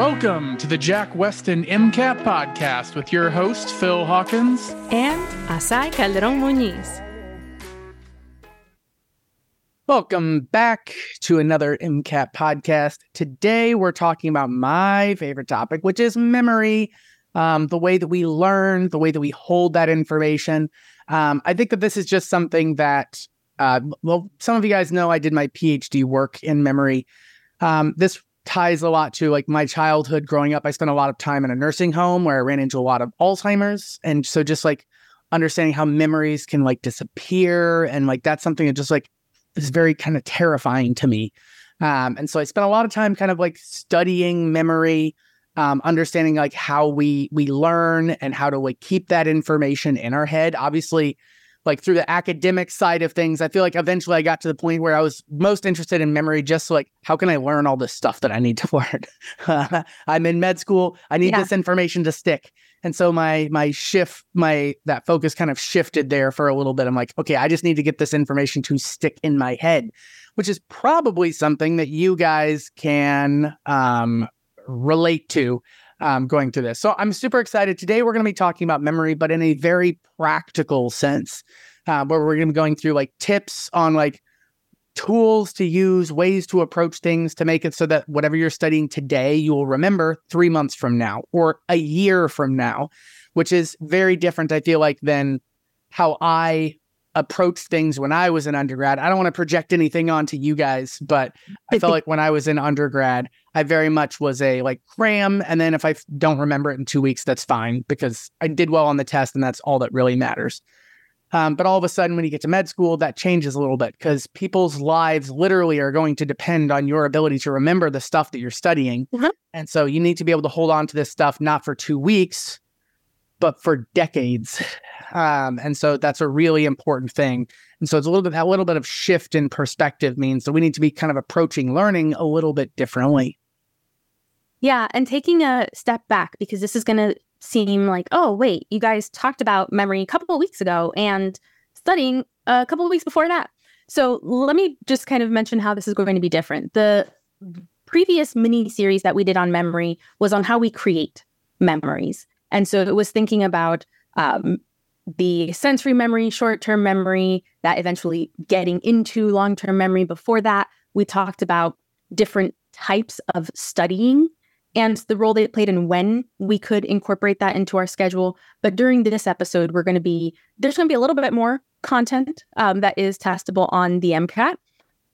Welcome to the Jack Westin MCAT podcast with your host, Phil Hawkins. and Azaii Calderon Muñiz. Welcome back to another MCAT podcast. Today we're talking about my favorite topic, which is memory, um, the way that we learn, the way that we hold that information. Um, I think that this is just something that, uh, well, some of you guys know I did my PhD work in memory. Um, this ties a lot to like my childhood growing up. I spent a lot of time in a nursing home where I ran into a lot of Alzheimer's. And so just like understanding how memories can like disappear and like that's something that just like is very kind of terrifying to me. Um, and so I spent a lot of time kind of like studying memory, um, understanding like how we we learn and how to like keep that information in our head. Obviously, like through the academic side of things, I feel like eventually I got to the point where I was most interested in memory, just like how can I learn all this stuff that I need to learn? I'm in med school. I need Yeah. this information to stick. And so my my shift, my that focus kind of shifted there for a little bit. I'm like, okay, I just need to get this information to stick in my head, which is probably something that you guys can um, relate to um, going through this. So I'm super excited. Today we're going to be talking about memory, but in a very practical sense, uh, where we're going to be going through like tips on like tools to use, ways to approach things to make it so that whatever you're studying today, you will remember three months from now or a year from now, which is very different, I feel like, than how I approached things when I was an undergrad. I don't want to project anything onto you guys, but I felt like when I was in undergrad, I very much was a like cram. And then if I don't remember it in two weeks, that's fine because I did well on the test and that's all that really matters. Um, but all of a sudden, when you get to med school, that changes a little bit because people's lives literally are going to depend on your ability to remember the stuff that you're studying. Mhm. And so you need to be able to hold on to this stuff not for two weeks, but for decades. Um, and so that's a really important thing. And so it's a little bit, that little bit of shift in perspective means that we need to be kind of approaching learning a little bit differently. Yeah, and taking a step back because this is going to seem like, oh, wait, you guys talked about memory a couple of weeks ago and studying a couple of weeks before that. So let me just kind of mention how this is going to be different. The previous mini series that we did on memory was on how we create memories. And so it was thinking about um, the sensory memory, short term memory, that eventually getting into long term memory. Before that, we talked about different types of studying and the role they played and when we could incorporate that into our schedule. But during this episode, we're going to be there's going to be a little bit more content um, that is testable on the MCAT.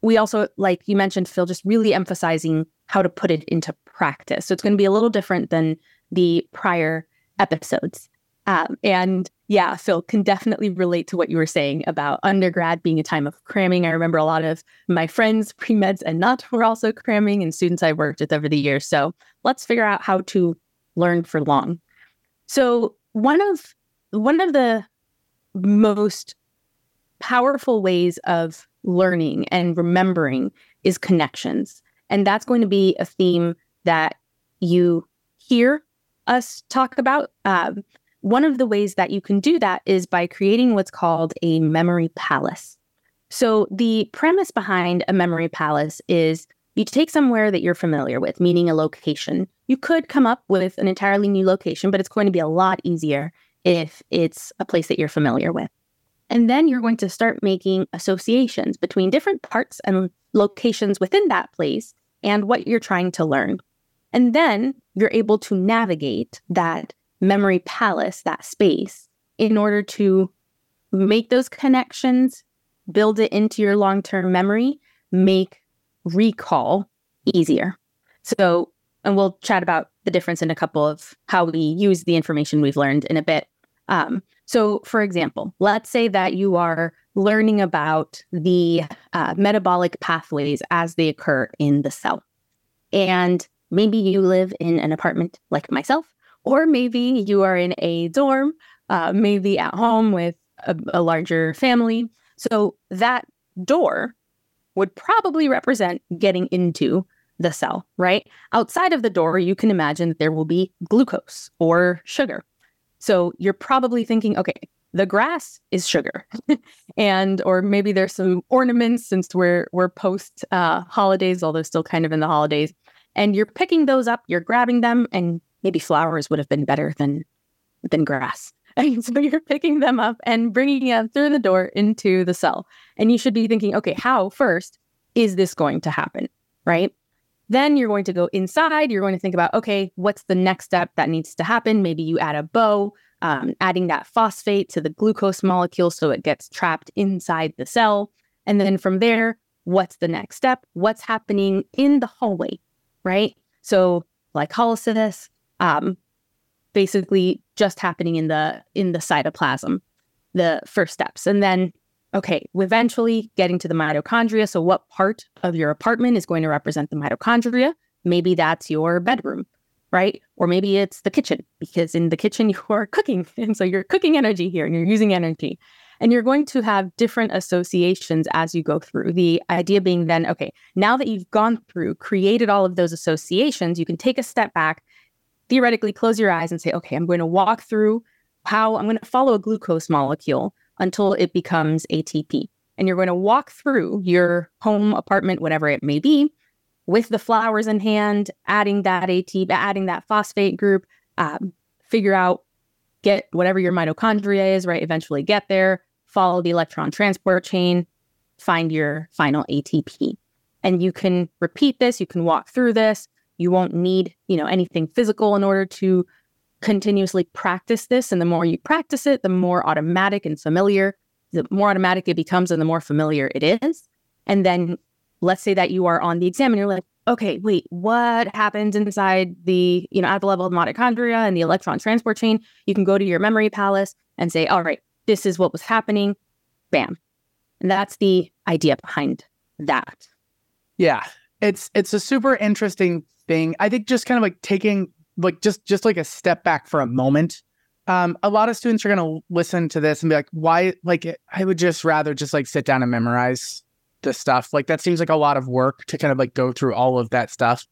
We also, like you mentioned, Phil, just really emphasizing how to put it into practice. So it's going to be a little different than the prior episodes. Um, and yeah, Phil can definitely relate to what you were saying about undergrad being a time of cramming. I remember a lot of my friends, pre meds and not, were also cramming, and students I worked with over the years. So let's figure out how to learn for long. So one of one of the most powerful ways of learning and remembering is connections, and that's going to be a theme that you hear us talk about. Um, one of the ways that you can do that is by creating what's called a memory palace. So, the premise behind a memory palace is you take somewhere that you're familiar with, meaning a location. You could come up with an entirely new location, but it's going to be a lot easier if it's a place that you're familiar with. And then you're going to start making associations between different parts and locations within that place and what you're trying to learn. And then you're able to navigate that memory palace, that space, in order to make those connections, build it into your long term memory, make recall easier. So, and we'll chat about the difference in a couple of how we use the information we've learned in a bit. Um, so, for example, let's say that you are learning about the uh, metabolic pathways as they occur in the cell. And maybe you live in an apartment like myself, or maybe you are in a dorm, uh, maybe at home with a, a larger family. So that door would probably represent getting into the cell, right? Outside of the door, you can imagine that there will be glucose or sugar. So you're probably thinking, okay, the grass is sugar, and or maybe there's some ornaments since we're we're post uh, holidays, although still kind of in the holidays, and you're picking those up, you're grabbing them, and maybe flowers would have been better than than grass. And so you're picking them up and bringing them through the door into the cell. And you should be thinking, okay, how first is this going to happen? Right. Then you're going to go inside. You're going to think about, okay, what's the next step that needs to happen? Maybe you add a bow, um, adding that phosphate to the glucose molecule so it gets trapped inside the cell. And then from there, what's the next step? What's happening in the hallway? Right. So glycolysis, um, basically just happening in the in the cytoplasm, the first steps, and then okay, eventually getting to the mitochondria. So, what part of your apartment is going to represent the mitochondria? Maybe that's your bedroom, right? Or maybe it's the kitchen, because in the kitchen you are cooking. And so you're cooking energy here and you're using energy. And you're going to have different associations as you go through. The idea being then, okay, now that you've gone through, created all of those associations, you can take a step back, theoretically close your eyes and say, okay, I'm going to walk through how I'm going to follow a glucose molecule until it becomes ATP. And you're going to walk through your home, apartment, whatever it may be, with the flowers in hand, adding that ATP, adding that phosphate group, um, figure out, get whatever your mitochondria is, right? Eventually get there, follow the electron transport chain, find your final ATP. And you can repeat this, you can walk through this. You won't need, you know, anything physical in order to continuously practice this. And the more you practice it, the more automatic and familiar, the more automatic it becomes and the more familiar it is. And then let's say that you are on the exam and you're like, okay, wait, what happens inside the, you know, at the level of mitochondria and the electron transport chain? You can go to your memory palace and say, all right, this is what was happening. Bam. And that's the idea behind that. Yeah. It's it's a super interesting thing. I think just kind of like taking like just just like a step back for a moment um, a lot of students are going to listen to this and be like why like i would just rather just like sit down and memorize the stuff like that seems like a lot of work to kind of like go through all of that stuff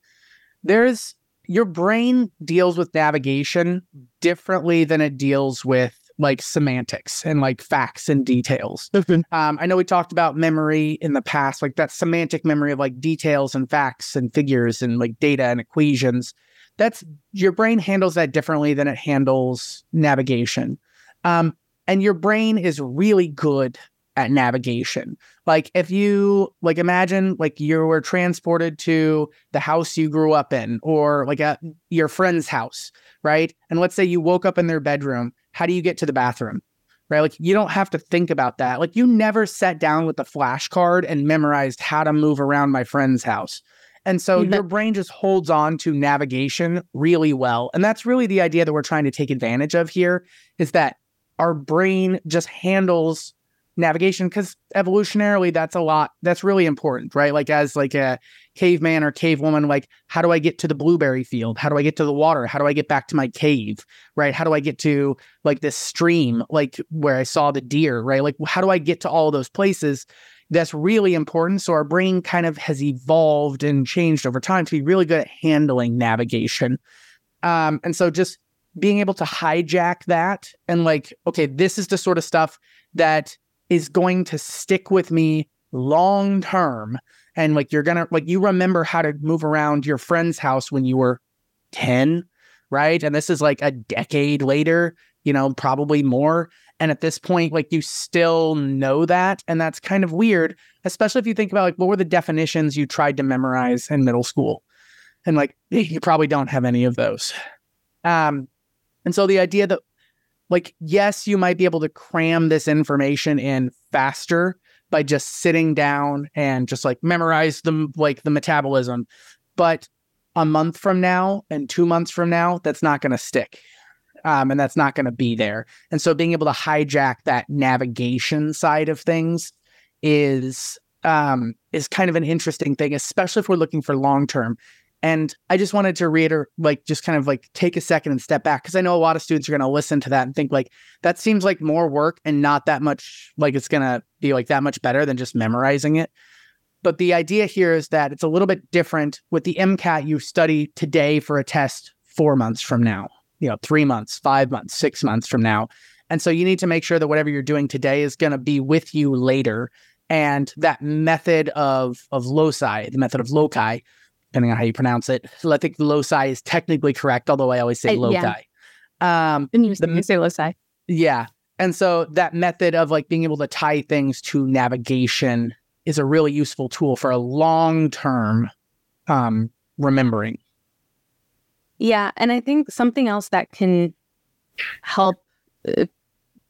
there's your brain deals with navigation differently than it deals with like semantics and like facts and details. um, I know we talked about memory in the past, like that semantic memory of like details and facts and figures and like data and equations that's your brain handles that differently than it handles navigation. Um, and your brain is really good at navigation. Like if you like imagine like you were transported to the house you grew up in or like at your friend's house, right? And let's say you woke up in their bedroom, how do you get to the bathroom? Right? Like you don't have to think about that. Like you never sat down with a flashcard and memorized how to move around my friend's house. And so mm-hmm. your brain just holds on to navigation really well. And that's really the idea that we're trying to take advantage of here is that our brain just handles navigation because evolutionarily that's a lot that's really important right? Like as like a caveman or cavewoman like how do i get to the blueberry field? How do i get to the water? How do i get back to my cave right? How do i get to like this stream like where i saw the deer right? Like how do i get to all those places? That's really important. So our brain kind of has evolved and changed over time to be really good at handling navigation. Um, and so just being able to hijack that and like, okay, this is the sort of stuff that is going to stick with me long term. And like, you're gonna, like, you remember how to move around your friend's house when you were 10, right? And this is like a decade later, you know, probably more. And at this point, like you still know that. And that's kind of weird, especially if you think about like what were the definitions you tried to memorize in middle school? And like you probably don't have any of those. Um, and so the idea that like, yes, you might be able to cram this information in faster by just sitting down and just like memorize the like the metabolism. But a month from now and two months from now, that's not going to stick um, and that's not going to be there. And so being able to hijack that navigation side of things is um, is kind of an interesting thing, especially if we're looking for long term. And I just wanted to reiterate, like, just kind of like take a second and step back because I know a lot of students are going to listen to that and think like that seems like more work and not that much like it's going to be like that much better than just memorizing it. But the idea here is that it's a little bit different with the MCAT you study today for a test four months from now you know, three months, five months, six months from now. And so you need to make sure that whatever you're doing today is going to be with you later. And that method of of loci, the method of loci, depending on how you pronounce it. So I think loci is technically correct, although I always say I- loci. yeah. Um, Interesting. The- you say loci. yeah. And so that method of like being able to tie things to navigation is a really useful tool for a long term um, remembering. Yeah, and I think something else that can help uh,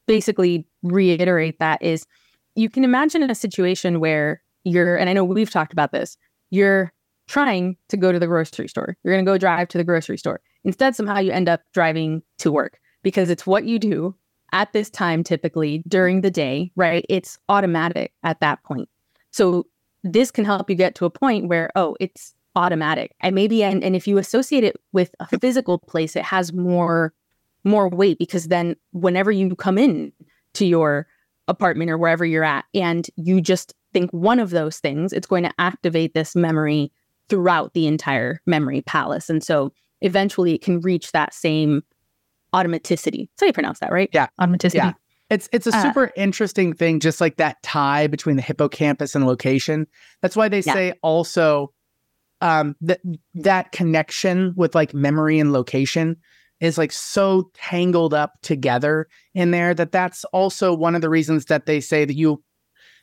basically reiterate that is you can imagine a situation where you're and I know we've talked about this. You're trying to go to the grocery store. You're going to go drive to the grocery store. Instead somehow you end up driving to work because it's what you do at this time typically during the day, right? It's automatic at that point. So this can help you get to a point where oh, it's automatic and maybe and, and if you associate it with a physical place it has more more weight because then whenever you come in to your apartment or wherever you're at and you just think one of those things it's going to activate this memory throughout the entire memory palace and so eventually it can reach that same automaticity so you pronounce that right Yeah. automaticity Yeah. It's it's a Uh, super interesting thing, just like that tie between the hippocampus and location. That's why they Yeah. say also um, that that connection with like memory and location is like so tangled up together in there that that's also one of the reasons that they say that you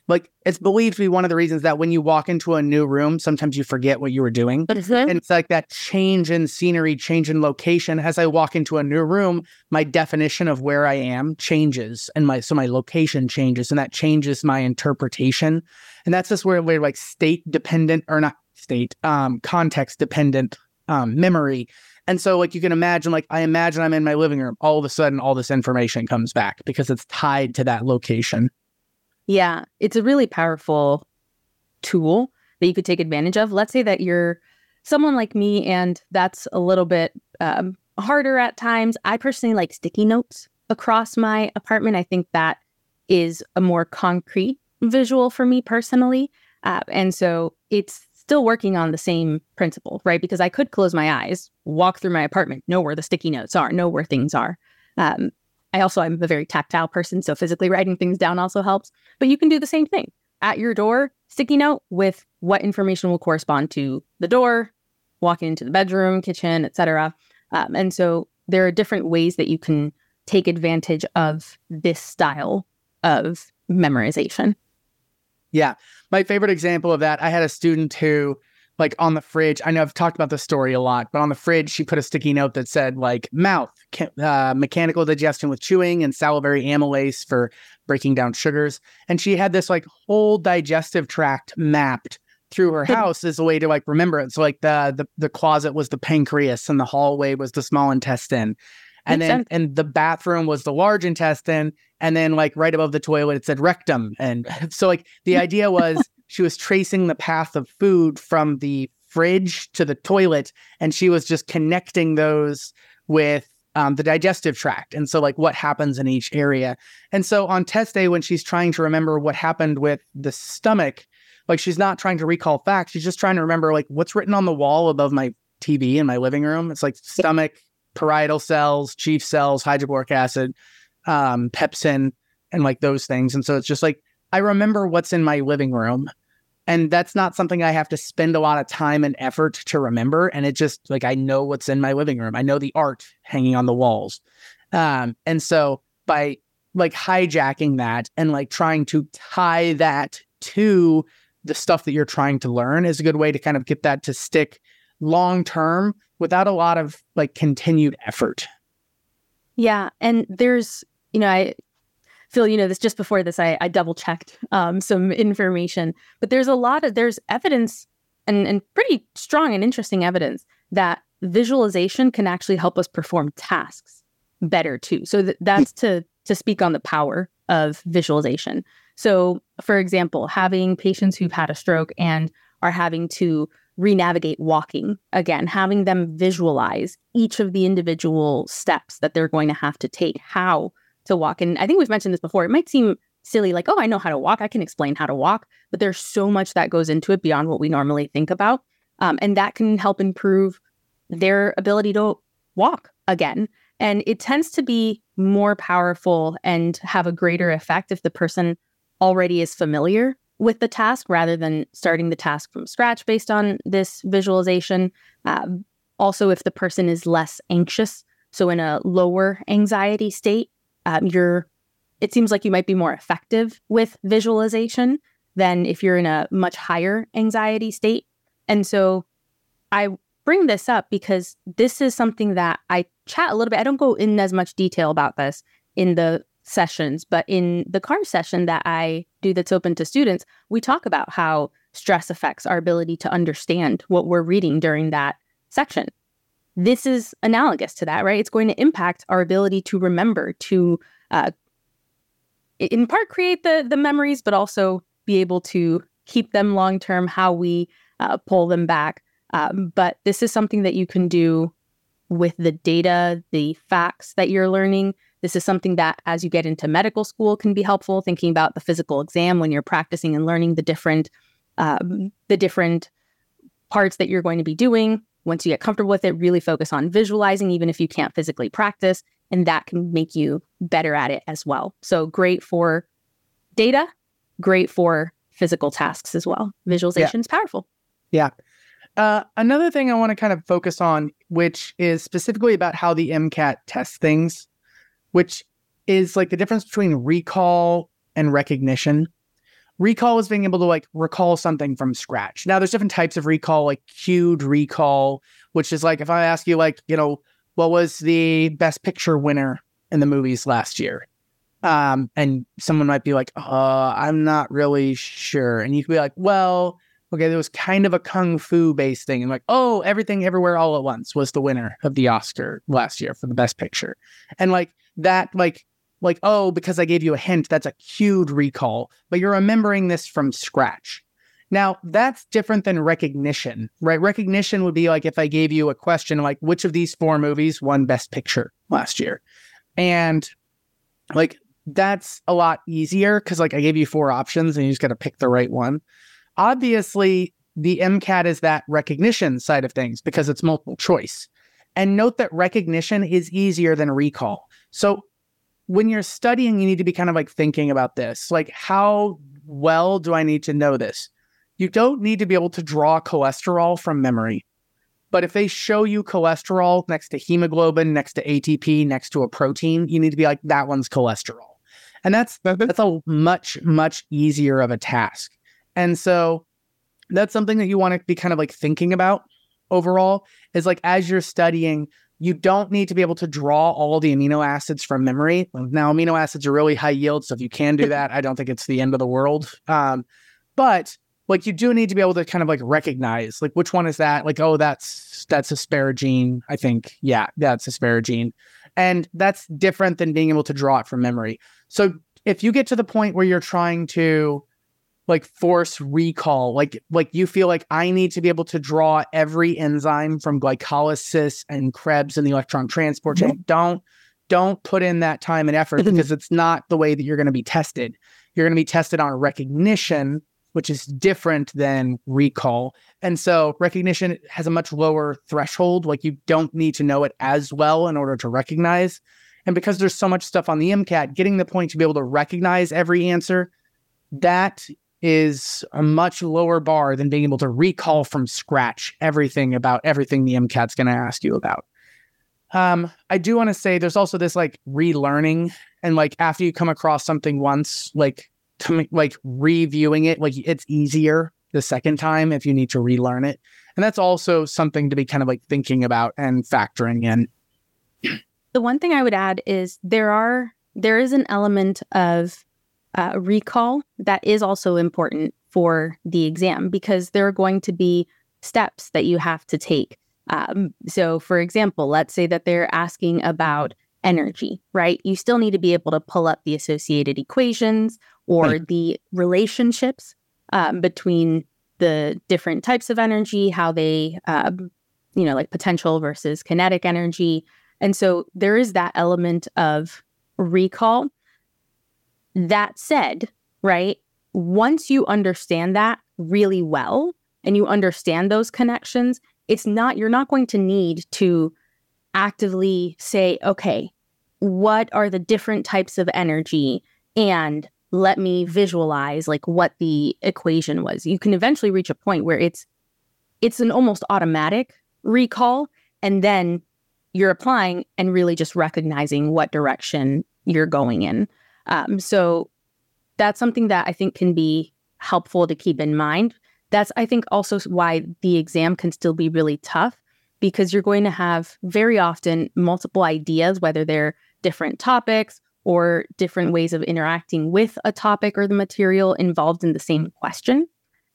like it's believed to be one of the reasons that when you walk into a new room, sometimes you forget what you were doing. And it's like that change in scenery, change in location. As I walk into a new room, my definition of where I am changes, and my so my location changes, and that changes my interpretation. And that's just where we're like state dependent or not state, um, context dependent um, memory. And so, like you can imagine, like I imagine I'm in my living room. All of a sudden, all this information comes back because it's tied to that location. Yeah, it's a really powerful tool that you could take advantage of. Let's say that you're someone like me, and that's a little bit um, harder at times. I personally like sticky notes across my apartment. I think that is a more concrete visual for me personally. Uh, and so it's still working on the same principle, right? Because I could close my eyes, walk through my apartment, know where the sticky notes are, know where things are. Um, I also I'm a very tactile person, so physically writing things down also helps. But you can do the same thing at your door, sticky note with what information will correspond to the door, walking into the bedroom, kitchen, etc. Um, and so there are different ways that you can take advantage of this style of memorization. Yeah. My favorite example of that, I had a student who, like, on the fridge, I know I've talked about this story a lot, but on the fridge, she put a sticky note that said, like, mouth, uh, mechanical digestion with chewing, and salivary amylase for breaking down sugars. And she had this, like, whole digestive tract mapped through her house as a way to like remember it. So like the the the closet was the pancreas and the hallway was the small intestine. And Makes then sense. and the bathroom was the large intestine and then like right above the toilet it said rectum and so like the idea was she was tracing the path of food from the fridge to the toilet and she was just connecting those with um, the digestive tract and so like what happens in each area and so on test day when she's trying to remember what happened with the stomach like she's not trying to recall facts she's just trying to remember like what's written on the wall above my tv in my living room it's like stomach parietal cells chief cells hydrochloric acid um, pepsin and like those things. And so it's just like, I remember what's in my living room. And that's not something I have to spend a lot of time and effort to remember. And it just like, I know what's in my living room. I know the art hanging on the walls. Um, and so by like hijacking that and like trying to tie that to the stuff that you're trying to learn is a good way to kind of get that to stick long term without a lot of like continued effort. Yeah, and there's, you know, I feel, you know, this just before this, I, I double checked um, some information, but there's a lot of there's evidence and and pretty strong and interesting evidence that visualization can actually help us perform tasks better too. So th- that's to to speak on the power of visualization. So, for example, having patients who've had a stroke and are having to renavigate walking again, having them visualize each of the individual steps that they're going to have to take, how to walk. And I think we've mentioned this before. It might seem silly, like, oh, I know how to walk. I can explain how to walk. But there's so much that goes into it beyond what we normally think about. Um, and that can help improve their ability to walk again. And it tends to be more powerful and have a greater effect if the person already is familiar with the task rather than starting the task from scratch based on this visualization. Um, also, if the person is less anxious, so in a lower anxiety state, um, you're it seems like you might be more effective with visualization than if you're in a much higher anxiety state. And so I bring this up because this is something that I chat a little bit. I don't go in as much detail about this in the sessions, but in the CAR session that I do that's open to students, we talk about how stress affects our ability to understand what we're reading during that section. This is analogous to that, right? It's going to impact our ability to remember, to uh, in part create the the memories, but also be able to keep them long term. How we uh, pull them back, um, but this is something that you can do with the data, the facts that you're learning. This is something that, as you get into medical school, can be helpful. Thinking about the physical exam when you're practicing and learning the different, um, the different parts that you're going to be doing. Once you get comfortable with it, really focus on visualizing, even if you can't physically practice, and that can make you better at it as well. So great for data, great for physical tasks as well. Visualization yeah. is powerful. Yeah. Uh, another thing I want to kind of focus on, which is specifically about how the MCAT tests things, which is like the difference between recall and recognition. Recall is being able to like recall something from scratch. Now, there's different types of recall, like cued recall, which is like if I ask you, like, you know, what was the best picture winner in the movies last year? Um, and someone might be like, uh, I'm not really sure. And you could be like, well, okay, there was kind of a kung fu based thing. And like, oh, everything everywhere all at once was the winner of the Oscar last year for the best picture. And like that, like, like, oh, because I gave you a hint, that's a cued recall, but you're remembering this from scratch. Now, that's different than recognition, right? Recognition would be like if I gave you a question like, which of these four movies won Best Picture last year? And like, that's a lot easier because like I gave you four options and you just got to pick the right one. Obviously, the MCAT is that recognition side of things because it's multiple choice. And note that recognition is easier than recall. So when you're studying, you need to be kind of like thinking about this. Like, how well do I need to know this? You don't need to be able to draw cholesterol from memory. But if they show you cholesterol next to hemoglobin, next to ATP, next to a protein, you need to be like, that one's cholesterol. And that's that's a much, much easier of a task. And so that's something that you want to be kind of like thinking about overall is like as you're studying, you don't need to be able to draw all the amino acids from memory. Now, amino acids are really high yield. So if you can do that, I don't think it's the end of the world. Um, but like you do need to be able to kind of like recognize like which one is that? Like, oh, that's that's asparagine, I think. Yeah, that's asparagine. And that's different than being able to draw it from memory. So if you get to the point where you're trying to like force recall like like you feel like i need to be able to draw every enzyme from glycolysis and krebs and the electron transport chain. Mm-hmm. don't don't put in that time and effort because it's not the way that you're going to be tested. You're going to be tested on recognition which is different than recall. And so recognition has a much lower threshold like you don't need to know it as well in order to recognize. And because there's so much stuff on the mcat getting the point to be able to recognize every answer that is a much lower bar than being able to recall from scratch everything about everything the MCAT's going to ask you about. Um, I do want to say there's also this like relearning and like after you come across something once, like coming like reviewing it, like it's easier the second time if you need to relearn it. And that's also something to be kind of like thinking about and factoring in. The one thing I would add is there are there is an element of uh, recall that is also important for the exam because there are going to be steps that you have to take. Um, so, for example, let's say that they're asking about energy, right? You still need to be able to pull up the associated equations or right. the relationships um, between the different types of energy, how they, uh, you know, like potential versus kinetic energy. And so there is that element of recall that said, right, once you understand that really well and you understand those connections, it's not, you're not going to need to actively say, okay, what are the different types of energy and let me visualize like what the equation was. You can eventually reach a point where it's it's an almost automatic recall and then you're applying and really just recognizing what direction you're going in. Um, so that's something that I think can be helpful to keep in mind. That's, I think, also why the exam can still be really tough because you're going to have very often multiple ideas, whether they're different topics or different ways of interacting with a topic or the material involved in the same question.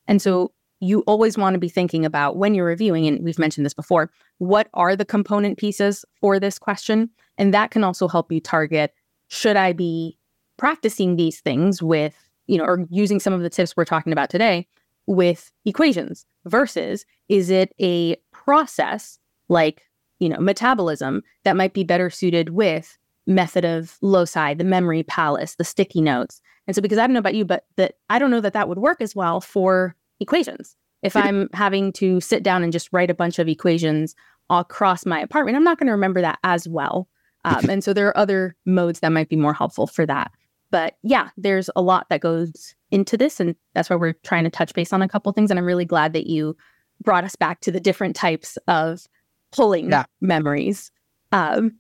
And so you always want to be thinking about when you're reviewing, and we've mentioned this before, what are the component pieces for this question? And that can also help you target should I be practicing these things with, you know, or using some of the tips we're talking about today with equations versus is it a process like, you know, metabolism that might be better suited with method of loci, the memory palace, the sticky notes. And so, because I don't know about you, but that I don't know that that would work as well for equations. If I'm having to sit down and just write a bunch of equations across my apartment, I'm not going to remember that as well. Um, and so there are other modes that might be more helpful for that. But yeah, there's a lot that goes into this. And that's why we're trying to touch base on a couple things. And I'm really glad that you brought us back to the different types of pulling yeah. memories. Um,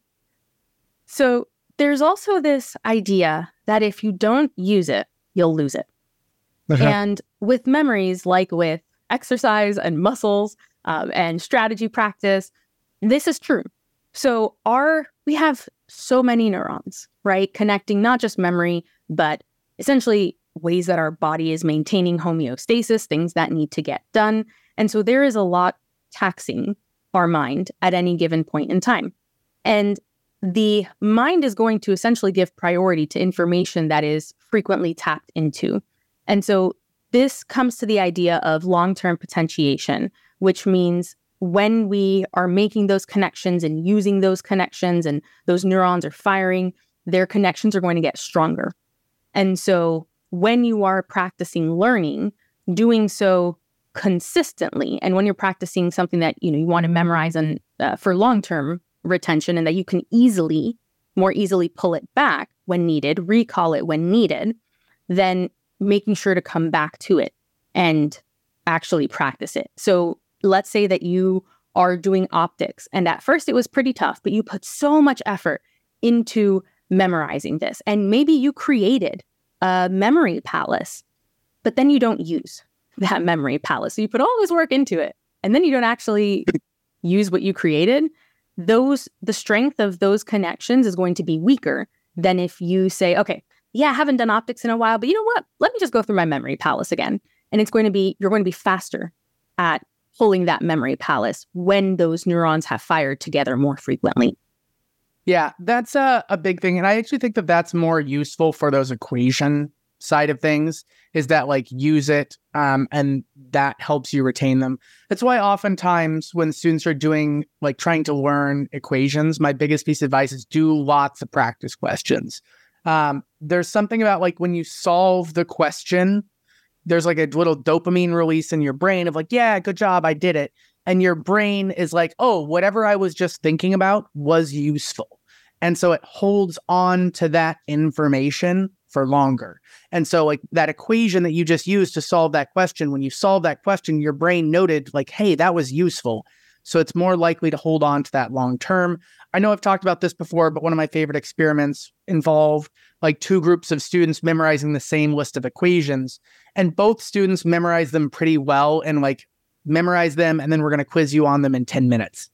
so there's also this idea that if you don't use it, you'll lose it. Uh-huh. And with memories, like with exercise and muscles um, and strategy practice, this is true. So our we have so many neurons, right? Connecting not just memory, but essentially ways that our body is maintaining homeostasis, things that need to get done. And so there is a lot taxing our mind at any given point in time. And the mind is going to essentially give priority to information that is frequently tapped into. And so this comes to the idea of long term potentiation, which means when we are making those connections and using those connections and those neurons are firing, their connections are going to get stronger. And so when you are practicing learning, doing so consistently, and when you're practicing something that you know you want to memorize and uh, for long term retention, and that you can easily, more easily pull it back when needed, recall it when needed, then making sure to come back to it and actually practice it. So let's say that you are doing optics, and at first it was pretty tough, but you put so much effort into memorizing this. And maybe you created a memory palace, but then you don't use that memory palace. So you put all this work into it, and then you don't actually use what you created. Those, the strength of those connections is going to be weaker than if you say, okay, yeah, I haven't done optics in a while, but you know what? Let me just go through my memory palace again. And it's going to be, you're going to be faster at pulling that memory palace when those neurons have fired together more frequently. Yeah, that's a, a big thing. And I actually think that that's more useful for those equation side of things is that like use it um, and that helps you retain them. That's why oftentimes when students are doing like trying to learn equations, my biggest piece of advice is do lots of practice questions um, there's something about like when you solve the question, there's like a little dopamine release in your brain of like, yeah, good job, I did it. And your brain is like, oh, whatever I was just thinking about was useful. And so it holds on to that information for longer. And so, like that equation that you just used to solve that question, when you solve that question, your brain noted, like, hey, that was useful. So it's more likely to hold on to that long term. I know I've talked about this before, but one of my favorite experiments involved like two groups of students memorizing the same list of equations. And both students memorized them pretty well and like memorize them. And then we're going to quiz you on them in 10 minutes.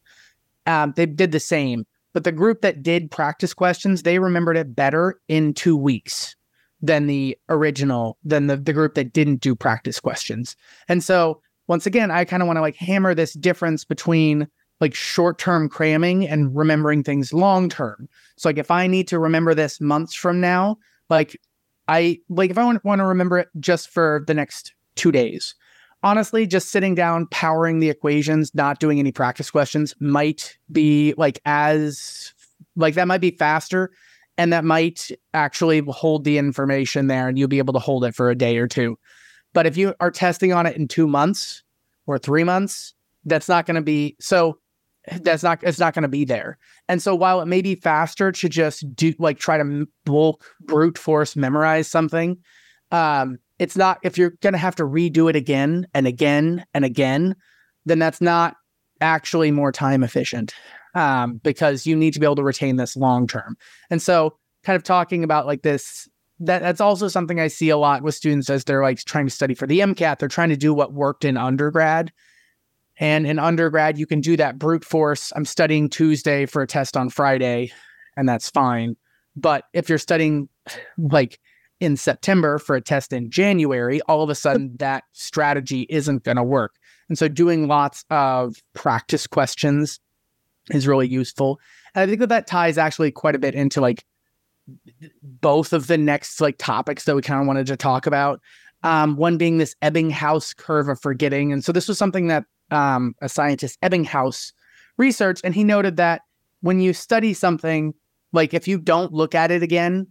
Um, they did the same. But the group that did practice questions, they remembered it better in two weeks than the original, than the, the group that didn't do practice questions. And so once again, I kind of want to like hammer this difference between like short term cramming and remembering things long term. So, like, if I need to remember this months from now, like, I like if I want, to remember it just for the next two days, honestly, just sitting down, powering the equations, not doing any practice questions might be like as like that might be faster and that might actually hold the information there and you'll be able to hold it for a day or two. But if you are testing on it in two months or three months, that's not going to be so. that's not it's not going to be there. And so while it may be faster to just do like try to bulk brute force memorize something, um, it's not if you're going to have to redo it again and again and again, then that's not actually more time efficient um, because you need to be able to retain this long term. And so, kind of talking about like this, that that's also something I see a lot with students as they're like trying to study for the MCAT. They're trying to do what worked in undergrad. And in undergrad, you can do that brute force. I'm studying Tuesday for a test on Friday, and that's fine. But if you're studying like in September for a test in January, all of a sudden that strategy isn't going to work. And so doing lots of practice questions is really useful. And I think that that ties actually quite a bit into like both of the next like topics that we kind of wanted to talk about. Um, one being this Ebbinghaus curve of forgetting. And so this was something that um, a scientist, Ebbinghaus, researched. And he noted that when you study something, like if you don't look at it again,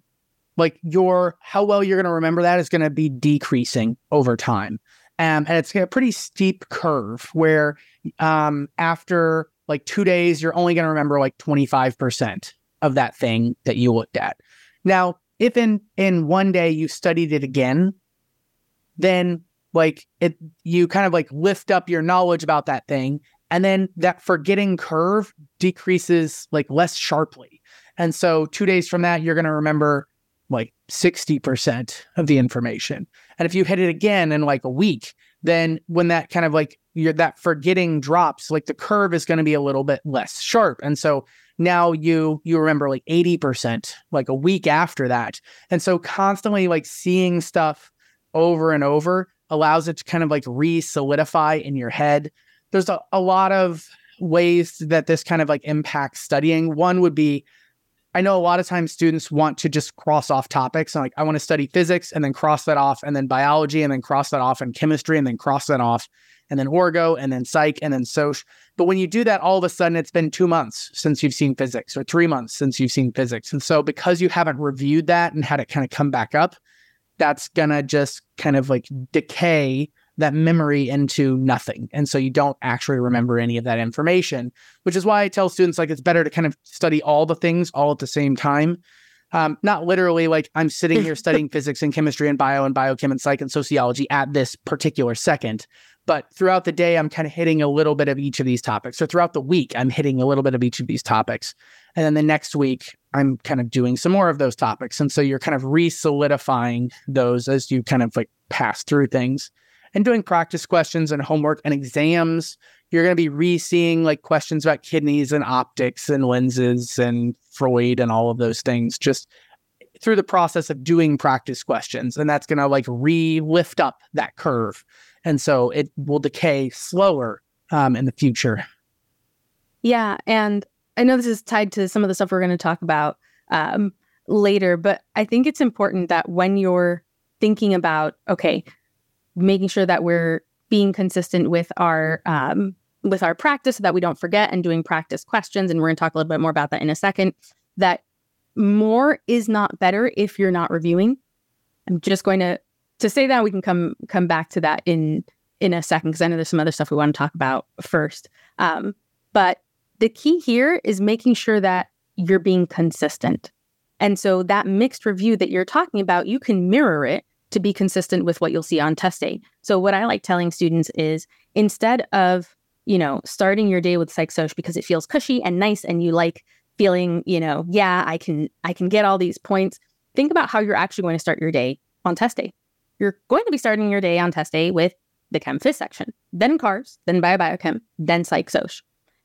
like your how well you're going to remember that is going to be decreasing over time. Um, and it's a pretty steep curve where um, after like two days, you're only going to remember like 25% of that thing that you looked at. Now, if in in one day you studied it again, then like it you kind of like lift up your knowledge about that thing and then that forgetting curve decreases like less sharply. And so 2 days from that you're going to remember like 60% of the information. And if you hit it again in like a week, then when that kind of like your that forgetting drops, like the curve is going to be a little bit less sharp. And so now you you remember like 80% like a week after that. And so constantly like seeing stuff over and over allows it to kind of like re-solidify in your head. There's a, a lot of ways that this kind of like impacts studying. One would be I know a lot of times students want to just cross off topics. like, I want to study physics and then cross that off, and then biology and then cross that off, and chemistry and then cross that off, and then orgo and then psych and then soc. But when you do that, all of a sudden it's been two months since you've seen physics or three months since you've seen physics. And so because you haven't reviewed that and had it kind of come back up, that's gonna just kind of like decay that memory into nothing. And so you don't actually remember any of that information, which is why I tell students like it's better to kind of study all the things all at the same time. Um, not literally like I'm sitting here studying physics and chemistry and bio and biochem and psych and sociology at this particular second. But throughout the day, I'm kind of hitting a little bit of each of these topics. So throughout the week, I'm hitting a little bit of each of these topics. And then the next week, I'm kind of doing some more of those topics. And so you're kind of re solidifying those as you kind of like pass through things and doing practice questions and homework and exams. You're going to be re-seeing like questions about kidneys and optics and lenses and Freud and all of those things just through the process of doing practice questions. And that's going to like re-lift up that curve. And so it will decay slower um, in the future. Yeah. And I know this is tied to some of the stuff we're going to talk about um, later, but I think it's important that when you're thinking about, okay, making sure that we're being consistent with our um, with our practice so that we don't forget and doing practice questions and we're going to talk a little bit more about that in a second that more is not better if you're not reviewing. I'm just going to to say that we can come come back to that in in a second because i know there's some other stuff we want to talk about first. Um, but the key here is making sure that you're being consistent. And so that mixed review that you're talking about you can mirror it to be consistent with what you'll see on test day. So what I like telling students is instead of, you know, starting your day with psych soc because it feels cushy and nice and you like feeling, you know, yeah, I can I can get all these points, think about how you're actually going to start your day on test day. You're going to be starting your day on test day with the chem phys section, then cars, then bio biochem, then psych soc.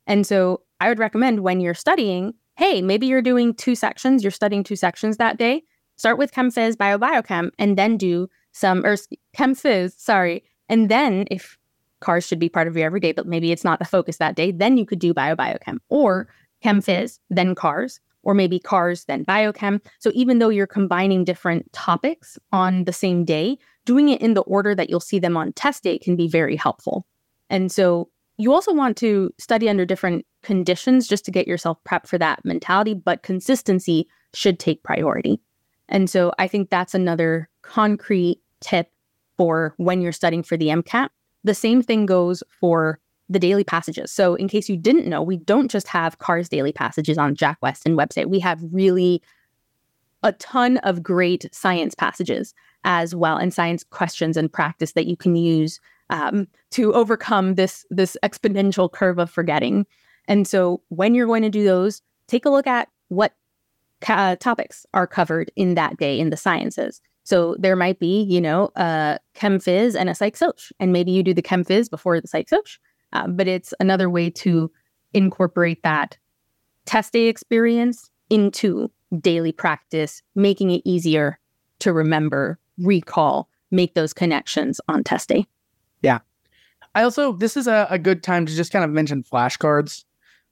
And so I would recommend when you're studying, hey, maybe you're doing two sections, you're studying two sections that day start with chem phys, bio biochem, and then do some, or chem phys, sorry. And then if cars should be part of your everyday, but maybe it's not the focus that day, then you could do bio biochem or chem phys, then cars, or maybe cars, then biochem. So even though you're combining different topics on the same day, doing it in the order that you'll see them on test day can be very helpful. And so you also want to study under different conditions just to get yourself prepped for that mentality, but consistency should take priority. And so I think that's another concrete tip for when you're studying for the MCAT. The same thing goes for the daily passages. So, in case you didn't know, we don't just have CARS daily passages on Jack Westin website. We have really a ton of great science passages as well, and science questions and practice that you can use um, to overcome this this exponential curve of forgetting. And so, when you're going to do those, take a look at what uh, topics are covered in that day in the sciences. So there might be, you know, a chem phys and a psych soc, and maybe you do the chem phys before the psych soc. Uh, but it's another way to incorporate that test day experience into daily practice, making it easier to remember, recall, make those connections on test day. Yeah. I also, this is a, a good time to just kind of mention flashcards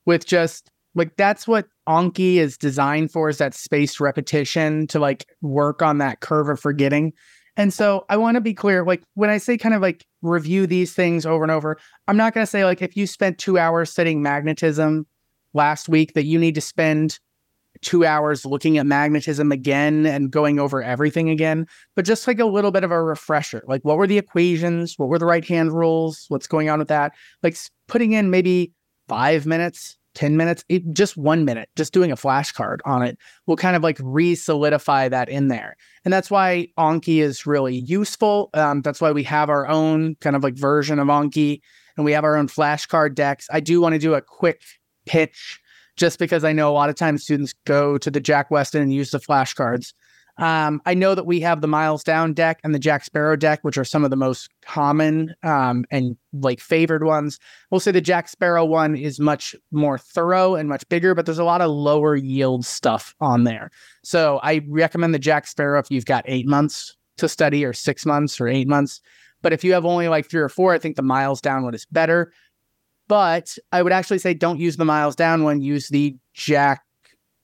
with just like that's what Anki is designed for is that spaced repetition to like work on that curve of forgetting. And so I want to be clear like when I say kind of like review these things over and over, I'm not going to say like if you spent 2 hours studying magnetism last week that you need to spend 2 hours looking at magnetism again and going over everything again, but just like a little bit of a refresher. Like what were the equations? What were the right hand rules? What's going on with that? Like putting in maybe 5 minutes 10 minutes, just one minute, just doing a flashcard on it will kind of like re solidify that in there. And that's why Anki is really useful. Um, that's why we have our own kind of like version of Anki and we have our own flashcard decks. I do want to do a quick pitch just because I know a lot of times students go to the Jack Westin and use the flashcards. Um, I know that we have the MilesDown deck and the Jack Sparrow deck, which are some of the most common um, and like favored ones. We'll say the Jack Sparrow one is much more thorough and much bigger, but there's a lot of lower yield stuff on there. So I recommend the Jack Sparrow if you've got eight months to study or six months or eight months. But if you have only like three or four, I think the MilesDown one is better. But I would actually say don't use the MilesDown one, use the Jack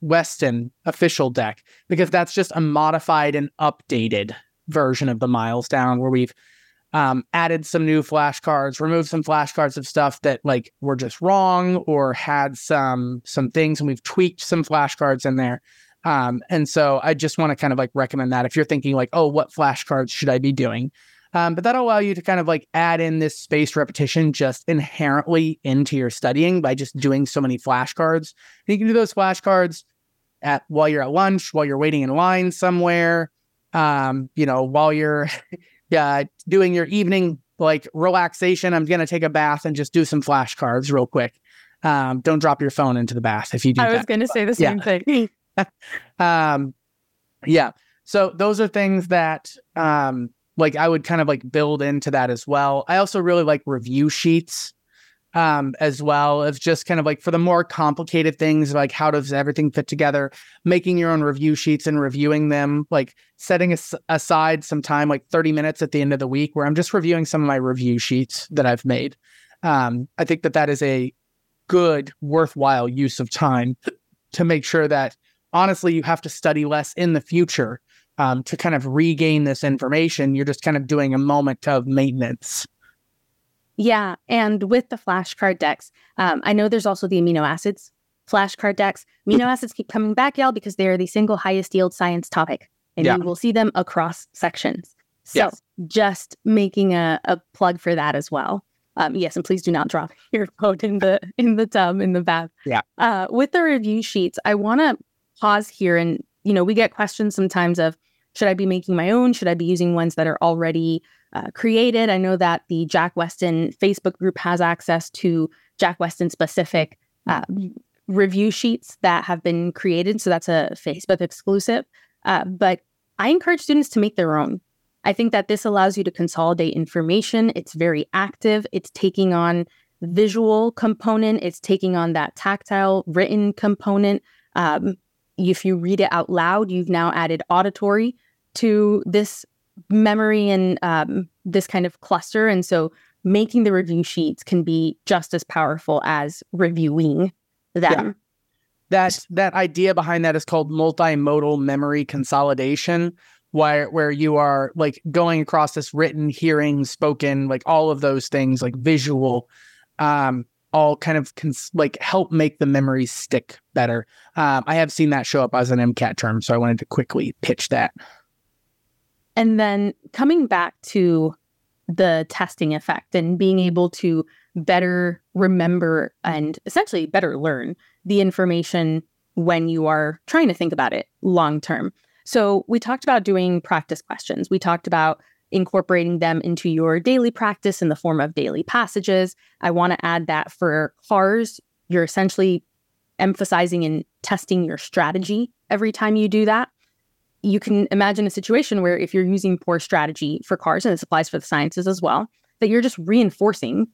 Westin official deck because that's just a modified and updated version of the MilesDown where we've um, added some new flashcards, removed some flashcards of stuff that like were just wrong or had some some things, and we've tweaked some flashcards in there. Um, and so I just want to kind of like recommend that if you're thinking like, oh, what flashcards should I be doing? Um, but that'll allow you to kind of like add in this spaced repetition just inherently into your studying by just doing so many flashcards. And you can do those flashcards at while you're at lunch, while you're waiting in line somewhere, um, you know, while you're yeah, doing your evening like relaxation. I'm gonna take a bath and just do some flashcards real quick. Um, don't drop your phone into the bath if you do. I that. was gonna say the same yeah. thing. um, yeah. So those are things that um, like I would kind of like build into that as well. I also really like review sheets um, as well as just kind of like for the more complicated things, like how does everything fit together, making your own review sheets and reviewing them, like setting as- aside some time, like 30 minutes at the end of the week, where I'm just reviewing some of my review sheets that I've made. Um, I think that that is a good, worthwhile use of time to make sure that honestly, you have to study less in the future um, to kind of regain this information. You're just kind of doing a moment of maintenance. Yeah. And with the flashcard decks, um, I know there's also the amino acids flashcard decks. Amino acids keep coming back, y'all, because they are the single highest yield science topic. And yeah. you will see them across sections. So yes. just making a, a plug for that as well. Um, yes, and please do not drop your phone in the in the tub in the bath. Yeah. Uh, with the review sheets, I want to pause here, and you know, we get questions sometimes of should I be making my own? Should I be using ones that are already uh, created. I know that the Jack Westin Facebook group has access to Jack Westin specific uh, review sheets that have been created. So that's a Facebook exclusive. Uh, but I encourage students to make their own. I think that this allows you to consolidate information. It's very active. It's taking on visual component. It's taking on that tactile written component. Um, if you read it out loud, you've now added auditory to this memory and um, this kind of cluster. And so making the review sheets can be just as powerful as reviewing them. Yeah. That that idea behind that is called multimodal memory consolidation, where where you are like going across this written, hearing, spoken, like all of those things, like visual, um, all kind of cons- like help make the memories stick better. Um, I have seen that show up as an MCAT term, so I wanted to quickly pitch that. And then coming back to the testing effect and being able to better remember and essentially better learn the information when you are trying to think about it long term. So, we talked about doing practice questions. We talked about incorporating them into your daily practice in the form of daily passages. I want to add that for CARS, you're essentially emphasizing and testing your strategy every time you do that. You can imagine a situation where if you're using poor strategy for CARS, and this applies for the sciences as well, that you're just reinforcing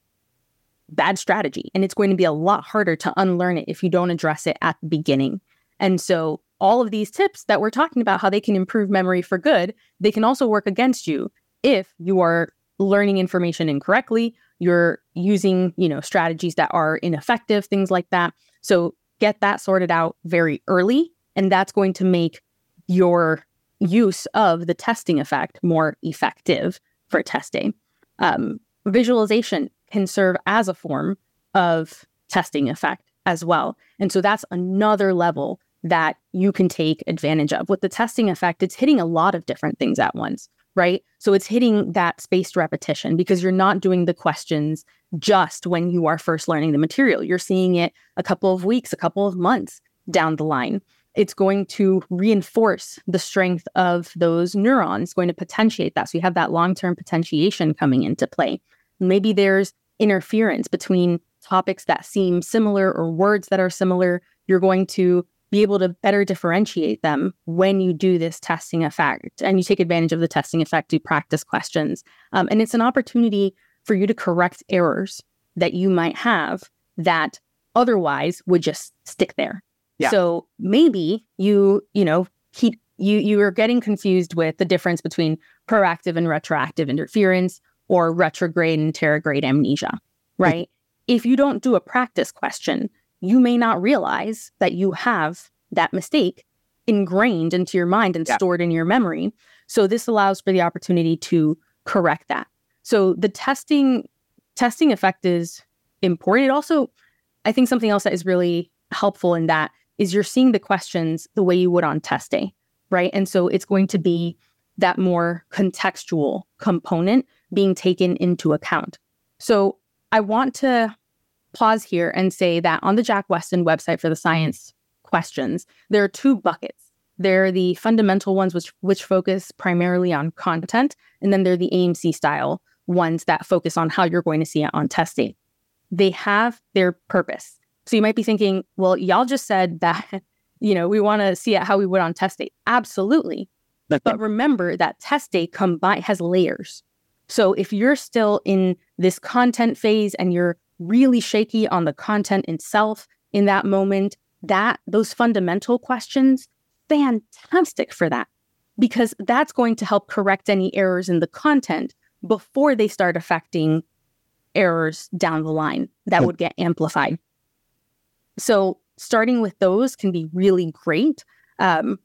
bad strategy. And it's going to be a lot harder to unlearn it if you don't address it at the beginning. And so, all of these tips that we're talking about, how they can improve memory for good, they can also work against you if you are learning information incorrectly, you're using, you know, strategies that are ineffective, things like that. So, get that sorted out very early. And that's going to make your use of the testing effect more effective for testing. Um, visualization can serve as a form of testing effect as well. And so that's another level that you can take advantage of. With the testing effect, it's hitting a lot of different things at once, right? So it's hitting that spaced repetition because you're not doing the questions just when you are first learning the material. You're seeing it a couple of weeks, a couple of months down the line. It's going to reinforce the strength of those neurons, going to potentiate that. So you have that long term potentiation coming into play. Maybe there's interference between topics that seem similar or words that are similar. You're going to be able to better differentiate them when you do this testing effect and you take advantage of the testing effect to practice questions. Um, and it's an opportunity for you to correct errors that you might have that otherwise would just stick there. Yeah. So maybe you, you know, keep you you are getting confused with the difference between proactive and retroactive interference or retrograde and anterograde amnesia, right? if you don't do a practice question, you may not realize that you have that mistake ingrained into your mind and yeah. stored in your memory. So this allows for the opportunity to correct that. So the testing testing effect is important. It also, I think something else that is really helpful in that is you're seeing the questions the way you would on test day, right? And so it's going to be that more contextual component being taken into account. So I want to pause here and say that on the Jack Westin website for the science questions, there are two buckets. There are the fundamental ones which which focus primarily on content, and then they're the AMC style ones that focus on how you're going to see it on testing. They have their purpose. So you might be thinking, well, y'all just said that, you know, we want to see it how we would on test day. Absolutely. But remember that test day combine has layers. So if you're still in this content phase and you're really shaky on the content itself in that moment, that those fundamental questions, fantastic for that because that's going to help correct any errors in the content before they start affecting errors down the line that would get amplified. So, starting with those can be really great. Um,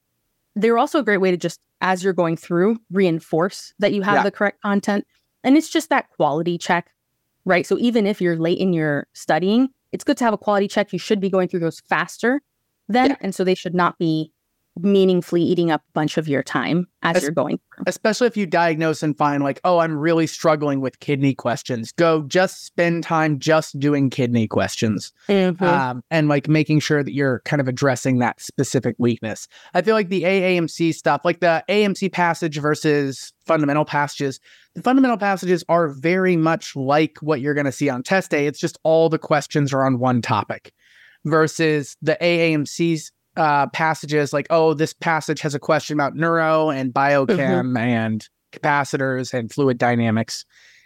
they're also a great way to just, as you're going through, reinforce that you have yeah. the correct content. And it's just that quality check, right? So, even if you're late in your studying, it's good to have a quality check. You should be going through those faster then. Yeah. And so, they should not be meaningfully eating up a bunch of your time as you're going through. Especially if you diagnose and find like, oh, I'm really struggling with kidney questions. Go just spend time just doing kidney questions. Mm-hmm. Um, and like making sure that you're kind of addressing that specific weakness. I feel like the AAMC stuff, like the AMC passage versus fundamental passages, the fundamental passages are very much like what you're going to see on test day. It's just all the questions are on one topic versus the AAMC's uh, passages like, oh, this passage has a question about neuro and biochem mm-hmm. and capacitors and fluid dynamics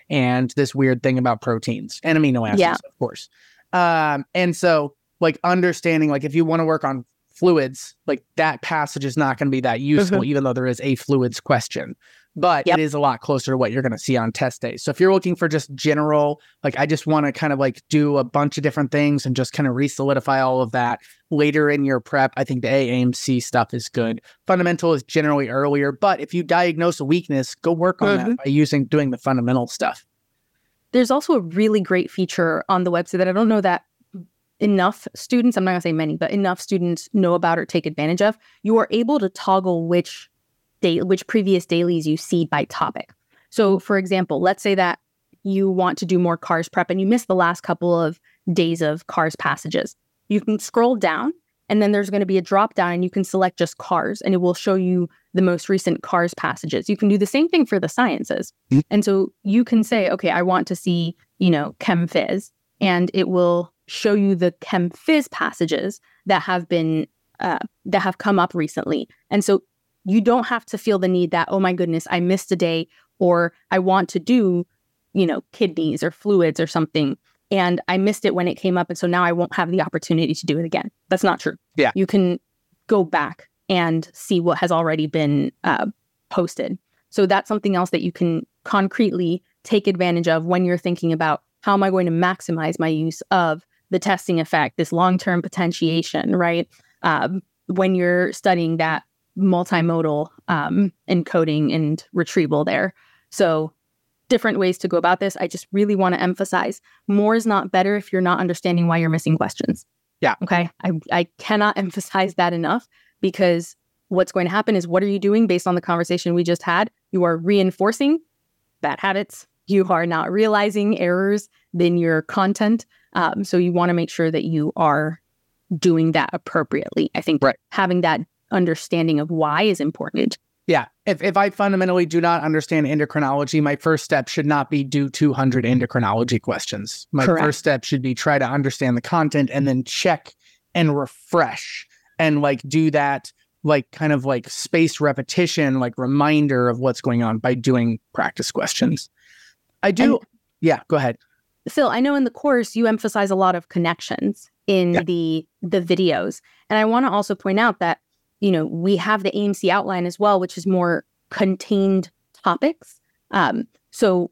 and this weird thing about proteins and amino acids, yeah. of course. Um, and so, like, understanding, like, if you want to work on fluids, like, that passage is not going to be that useful, mm-hmm. even though there is a fluids question but yep. it is a lot closer to what you're going to see on test days. So if you're looking for just general, like I just want to kind of like do a bunch of different things and just kind of re-solidify all of that later in your prep, I think the AAMC stuff is good. Fundamental is generally earlier, but if you diagnose a weakness, go work on mm-hmm. that by using doing the fundamental stuff. There's also a really great feature on the website that I don't know that enough students, I'm not going to say many, but enough students know about or take advantage of. You are able to toggle which which previous dailies you see by topic. So, for example, let's say that you want to do more cars prep and you missed the last couple of days of cars passages. You can scroll down and then there's going to be a drop down and you can select just cars and it will show you the most recent cars passages. You can do the same thing for the sciences. Mm-hmm. And so you can say, okay, I want to see, you know, chem phys and it will show you the chem phys passages that have been uh, that have come up recently. And so you don't have to feel the need that, oh my goodness, I missed a day or I want to do, you know, kidneys or fluids or something and I missed it when it came up. And so now I won't have the opportunity to do it again. That's not true. Yeah. You can go back and see what has already been uh, posted. So that's something else that you can concretely take advantage of when you're thinking about how am I going to maximize my use of the testing effect, this long term potentiation, right? Um, when you're studying that multimodal um, encoding and retrieval there. So different ways to go about this. I just really want to emphasize more is not better if you're not understanding why you're missing questions. Yeah. Okay. I, I cannot emphasize that enough because what's going to happen is what are you doing based on the conversation we just had? You are reinforcing bad habits. You are not realizing errors in your content. Um, so you want to make sure that you are doing that appropriately. I think right. having that understanding of why is important. Yeah. If, if I fundamentally do not understand endocrinology, my first step should not be do 200 endocrinology questions. My Correct. first step should be try to understand the content and then check and refresh and like do that like kind of like spaced repetition, like reminder of what's going on by doing practice questions. I do. And, yeah, go ahead. Phil, I know in the course you emphasize a lot of connections in yeah. the the videos. And I want to also point out that you know, we have the AMC outline as well, which is more contained topics. Um, so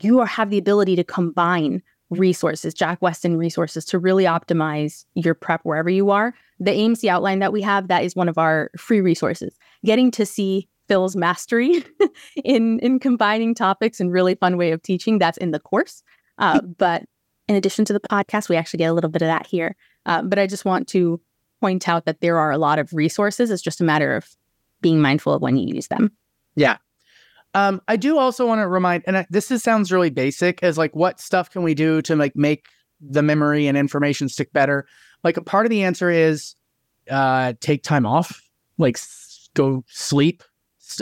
you are, have the ability to combine resources, Jack Westin resources, to really optimize your prep wherever you are. The AMC outline that we have, that is one of our free resources. Getting to see Phil's mastery in in combining topics and really fun way of teaching, that's in the course. Uh, but in addition to the podcast, we actually get a little bit of that here. Uh, but I just want to point out that there are a lot of resources. It's just a matter of being mindful of when you use them. Yeah. Um, I do also want to remind, and this is, sounds really basic, is like what stuff can we do to like make the memory and information stick better? Like a part of the answer is uh, take time off, like s- go sleep,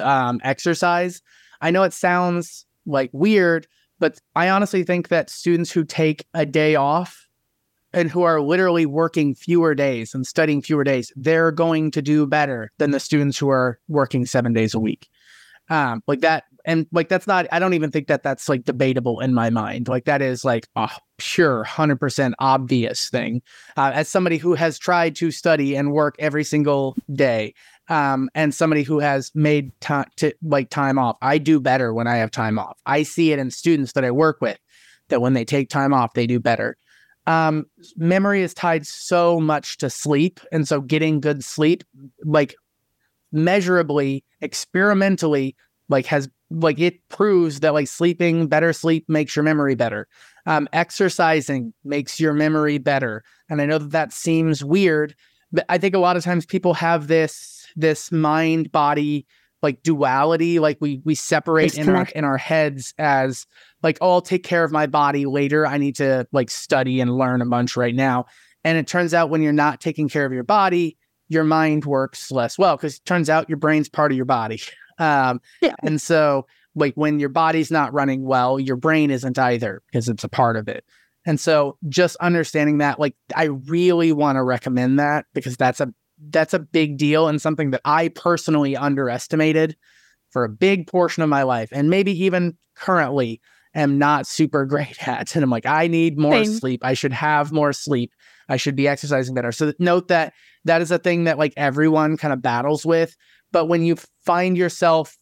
um, exercise. I know it sounds like weird, but I honestly think that students who take a day off and who are literally working fewer days and studying fewer days, they're going to do better than the students who are working seven days a week. Um, like that, and like that's not. I don't even think that that's like debatable in my mind. Like that is like a pure hundred percent obvious thing. Uh, as somebody who has tried to study and work every single day, um, and somebody who has made time to like time off, I do better when I have time off. I see it in students that I work with that when they take time off, they do better um, memory is tied so much to sleep. And so getting good sleep, like measurably, experimentally, like has like it proves that like sleeping better sleep makes your memory better. Um, exercising makes your memory better. And I know that that seems weird, but I think a lot of times people have this this mind body like duality like we we separate in our in our heads as like oh I'll take care of my body later. I need to like study and learn a bunch right now. And it turns out when you're not taking care of your body your mind works less well because it turns out your brain's part of your body. Um yeah. and so like when your body's not running well your brain isn't either because it's a part of it. And so just understanding that like I really want to recommend that because that's a that's a big deal and something that I personally underestimated for a big portion of my life and maybe even currently am not super great at. And I'm like, I need more Same. sleep. I should have more sleep. I should be exercising better. So note that that is a thing that like everyone kind of battles with. But when you find yourself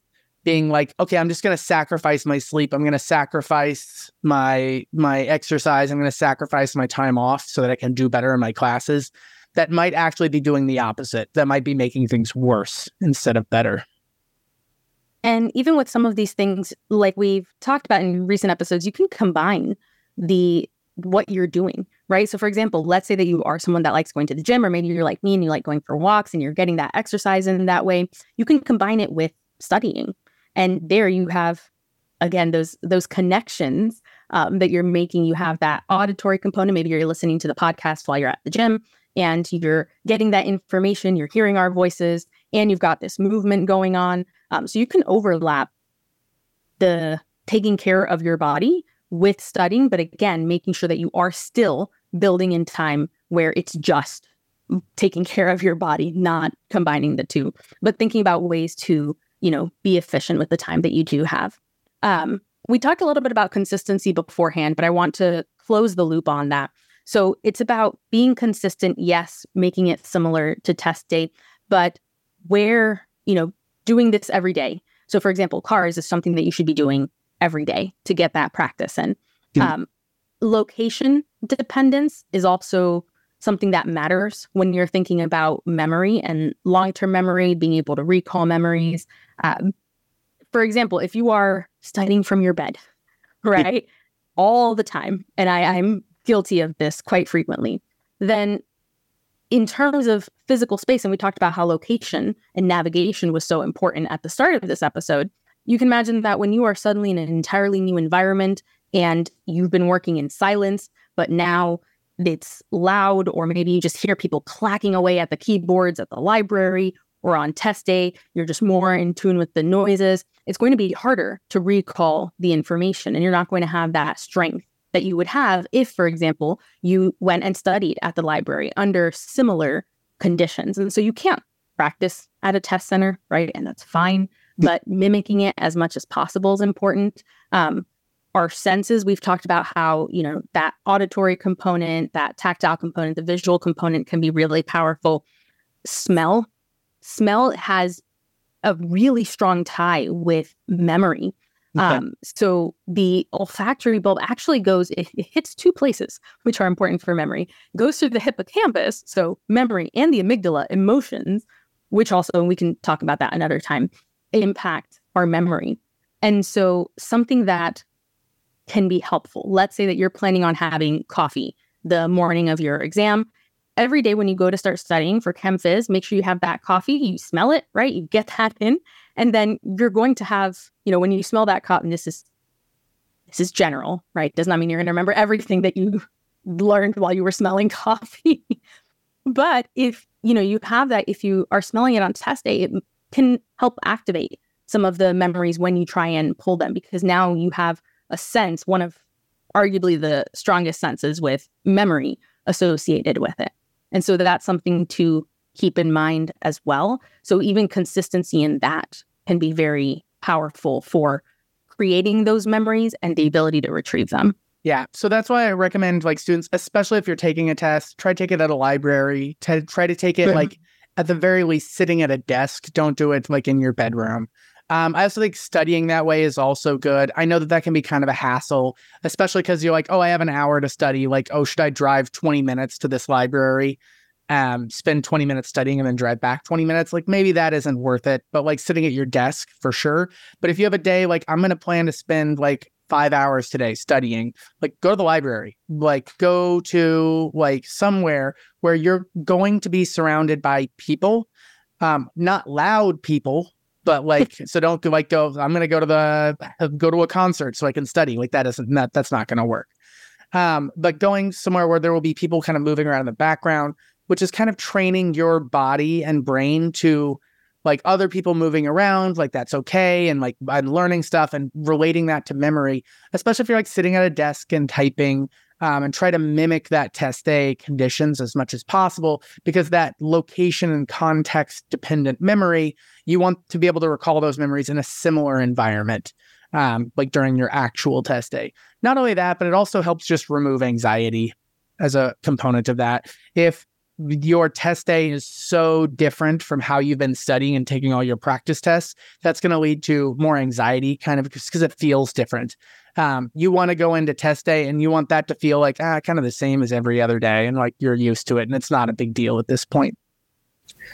being like, okay, I'm just going to sacrifice my sleep. I'm going to sacrifice my my exercise. I'm going to sacrifice my time off so that I can do better in my classes that might actually be doing the opposite, that might be making things worse instead of better. And even with some of these things, like we've talked about in recent episodes, you can combine the what you're doing, right? So, for example, let's say that you are someone that likes going to the gym, or maybe you're like me and you like going for walks and you're getting that exercise in that way. You can combine it with studying, and there you have again those those connections um, that you're making. You have that auditory component. Maybe you're listening to the podcast while you're at the gym and you're getting that information, you're hearing our voices, and you've got this movement going on. Um, so you can overlap the taking care of your body with studying, but again, making sure that you are still building in time where it's just taking care of your body, not combining the two, but thinking about ways to, you know, be efficient with the time that you do have. Um, we talked a little bit about consistency beforehand, but I want to close the loop on that. So it's about being consistent, yes, making it similar to test day, but where, you know, doing this every day. So for example, cars is something that you should be doing every day to get that practice in. Mm-hmm. Um, location dependence is also something that matters when you're thinking about memory and long term memory, being able to recall memories. Um, for example, if you are studying from your bed, right, all the time, and I, I'm guilty of this quite frequently, then in terms of physical space, and we talked about how location and navigation was so important at the start of this episode, you can imagine that when you are suddenly in an entirely new environment and you've been working in silence, but now it's loud, or maybe you just hear people clacking away at the keyboards at the library or on test day, you're just more in tune with the noises. It's going to be harder to recall the information, and you're not going to have that strength that you would have if, for example, you went and studied at the library under similar conditions. And so you can't practice at a test center, right? And that's fine. But mimicking it as much as possible is important. Um, our senses, we've talked about how, you know, that auditory component, that tactile component, the visual component can be really powerful. Smell, smell has a really strong tie with memory. Okay. Um, so the olfactory bulb actually goes, it, it, hits two places, which are important for memory. Goes through the hippocampus, so memory, and the amygdala, emotions, which also, and we can talk about that another time, impact our memory. And so something that can be helpful. Let's say that you're planning on having coffee the morning of your exam. Every day when you go to start studying for ChemPhys, make sure you have that coffee, you smell it, right? You get that in. And then you're going to have, you know, when you smell that cotton, this is this is general, right? Does not mean you're going to remember everything that you learned while you were smelling coffee. but if, you know, you have that, if you are smelling it on test day, it can help activate some of the memories when you try and pull them because now you have a sense, one of arguably the strongest senses with memory associated with it. And so that's something to keep in mind as well. So even consistency in that can be very powerful for creating those memories and the ability to retrieve them. Yeah. So that's why I recommend like students, especially if you're taking a test, try to take it at a library, to try to take it like at the very least sitting at a desk. Don't do it like in your bedroom. Um, I also think studying that way is also good. I know that that can be kind of a hassle, especially because you're like, oh, I have an hour to study. Like, oh, should I drive 20 minutes to this library? Um, spend 20 minutes studying and then drive back 20 minutes, like maybe that isn't worth it. But like sitting at your desk for sure. But if you have a day, like I'm going to plan to spend like five hours today studying, like go to the library, like go to like somewhere where you're going to be surrounded by people, um, not loud people, but like so don't like go i'm going to go to the go to a concert so i can study like that isn't that that's not going to work um but going somewhere where there will be people kind of moving around in the background which is kind of training your body and brain to like other people moving around, like that's okay. And like I'm learning stuff and relating that to memory, especially if you're like sitting at a desk and typing um, and try to mimic that test day conditions as much as possible because that location and context dependent memory, you want to be able to recall those memories in a similar environment. Um, like during your actual test day. Not only that, but it also helps just remove anxiety as a component of that. If your test day is so different from how you've been studying and taking all your practice tests, that's going to lead to more anxiety kind of because it feels different. Um, you want to go into test day and you want that to feel like ah, kind of the same as every other day and like you're used to it and it's not a big deal at this point.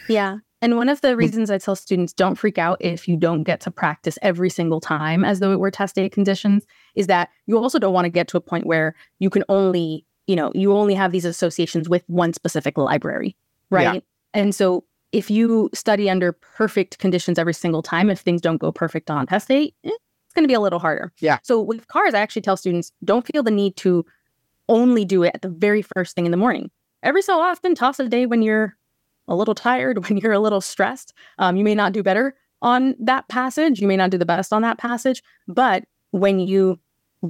Yeah. And one of the reasons I tell students don't freak out if you don't get to practice every single time as though it were test day conditions is that you also don't want to get to a point where you can only you know, you only have these associations with one specific library, right? Yeah. And so if you study under perfect conditions every single time, if things don't go perfect on test day, eh, it's going to be a little harder. Yeah. So with cars, I actually tell students don't feel the need to only do it at the very first thing in the morning. Every so often, toss a day when you're a little tired, when you're a little stressed. Um, you may not do better on that passage. You may not do the best on that passage, but when you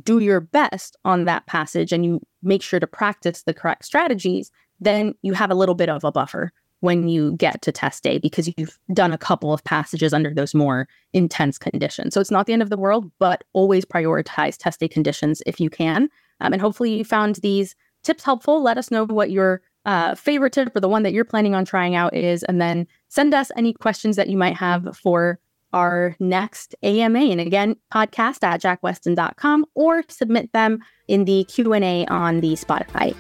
do your best on that passage and you make sure to practice the correct strategies, then you have a little bit of a buffer when you get to test day because you've done a couple of passages under those more intense conditions. So it's not the end of the world, but always prioritize test day conditions if you can. Um, and hopefully you found these tips helpful. Let us know what your uh, favorite tip or the one that you're planning on trying out is, and then send us any questions that you might have for our next AMA. And again, podcast at jackwestin.com or submit them in the Q&A on the Spotify